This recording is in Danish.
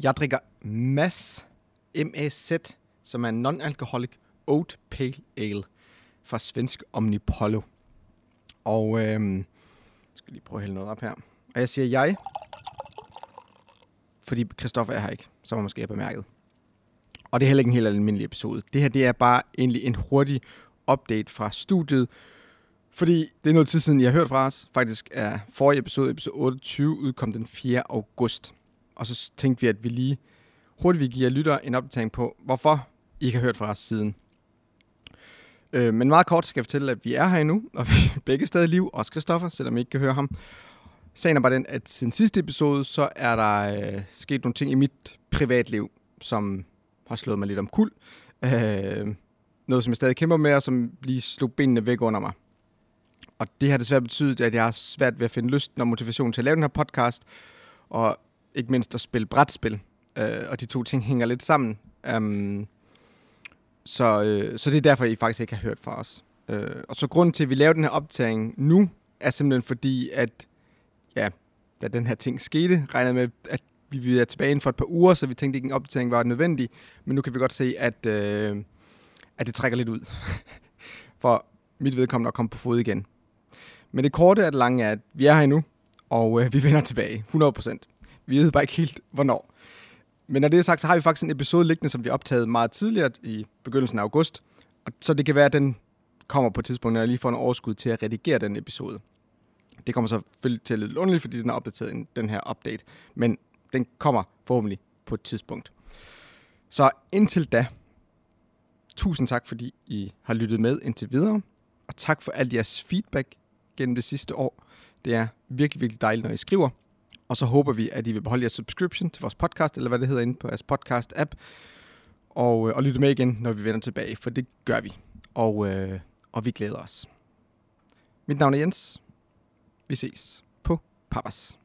Jeg drikker MAS, MAZ, som er en non-alcoholic oat pale ale fra svensk Omnipollo. Og øhm, jeg skal lige prøve at hælde noget op her. Og jeg siger jeg, fordi Christoffer er her ikke, som man måske har bemærket. Og det er heller ikke en helt almindelig episode. Det her det er bare egentlig en hurtig update fra studiet, fordi det er noget tid siden, jeg har hørt fra os. Faktisk er forrige episode, episode 28, udkom den 4. august. Og så tænkte vi, at vi lige hurtigt vil give lytter en opdatering på, hvorfor I ikke har hørt fra os siden. Øh, men meget kort skal jeg fortælle, at vi er her endnu, og vi er begge stadig liv, også Christoffer, selvom I ikke kan høre ham. Sagen er bare den, at siden sidste episode, så er der øh, sket nogle ting i mit privatliv, som har slået mig lidt om kul. Øh, noget, som jeg stadig kæmper med, og som lige slog benene væk under mig. Og det har desværre betydet, at jeg har svært ved at finde lysten og motivation til at lave den her podcast, og ikke mindst at spille brætspil. Øh, og de to ting hænger lidt sammen. Um, så, øh, så det er derfor, I faktisk ikke har hørt fra os. Øh, og så grunden til, at vi laver den her optagning nu, er simpelthen fordi, at ja, da den her ting skete, regnede med, at vi ville være tilbage inden for et par uger, så vi tænkte ikke, en opdatering var nødvendig. Men nu kan vi godt se, at, øh, at det trækker lidt ud. for mit vedkommende at komme på fod igen. Men det korte af det lange er, at vi er her endnu, og øh, vi vender tilbage, 100%. Vi ved bare ikke helt, hvornår. Men når det er sagt, så har vi faktisk en episode liggende, som vi optaget meget tidligere i begyndelsen af august. Og så det kan være, at den kommer på et tidspunkt, når jeg lige får en overskud til at redigere den episode. Det kommer så selvfølgelig til at lidt underligt, fordi den er opdateret i den her update. Men den kommer forhåbentlig på et tidspunkt. Så indtil da, tusind tak, fordi I har lyttet med indtil videre. Og tak for al jeres feedback gennem det sidste år. Det er virkelig, virkelig dejligt, når I skriver. Og så håber vi, at I vil beholde jeres subscription til vores podcast, eller hvad det hedder inde på jeres podcast-app. Og, øh, og lytte med igen, når vi vender tilbage, for det gør vi. Og, øh, og vi glæder os. Mit navn er Jens. Vi ses på Papas.